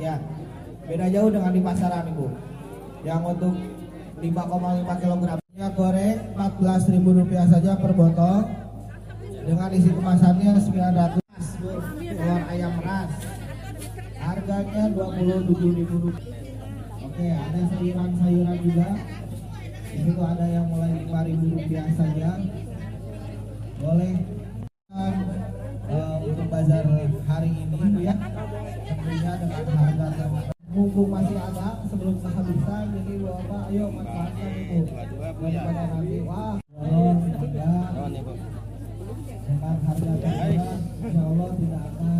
Ya, beda jauh dengan di pasaran ibu. Yang untuk 5,5 kg minyak goreng 14.000 rupiah saja per botol. Dengan isi kemasannya 900 Bu. telur ayam ras. Harganya 27.000 rupiah. Oke ada sayuran-sayuran juga. Di situ ada yang mulai 5.000 rupiah saja. Boleh eh, untuk bazar masih ada sebelum kehabisan jadi bapak ayo manfaatkan ibu daripada nanti wah tolong ada dengan harga termurah insya Allah tidak akan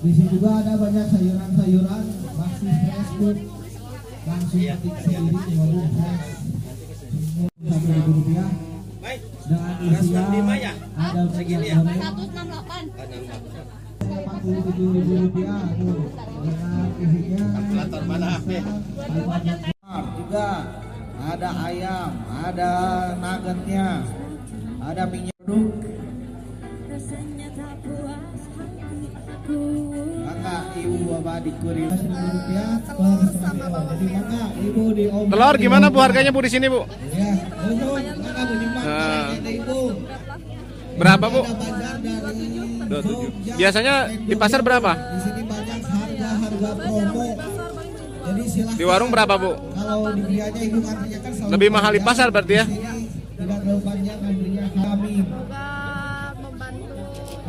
Di sini juga ada banyak sayuran-sayuran masih fresh food. Langsung petik sendiri waduh fresh. Satu ribu rupiah. Dengan isinya ada minyak goreng 47 ribu rupiah tuh. Dengan isinya Kalkulator mana HP? juga ada ayam, ada nuggetnya, ada minyak dulu. Maka ibu bapak dikuri rupiah per setengah kilo. Jadi maka ibu di Telur gimana bu harganya bu di sini bu? Ya, nyimak Nah. Berapa bu? Biasanya di pasar berapa? Di sini banyak harga-harga promo. Jadi silahkan. Di warung berapa bu? Kalau di Brianya ibu antrinya kan selalu Lebih mahal di pasar berarti ya? Di sini tidak terlalu panjang antrinya kami.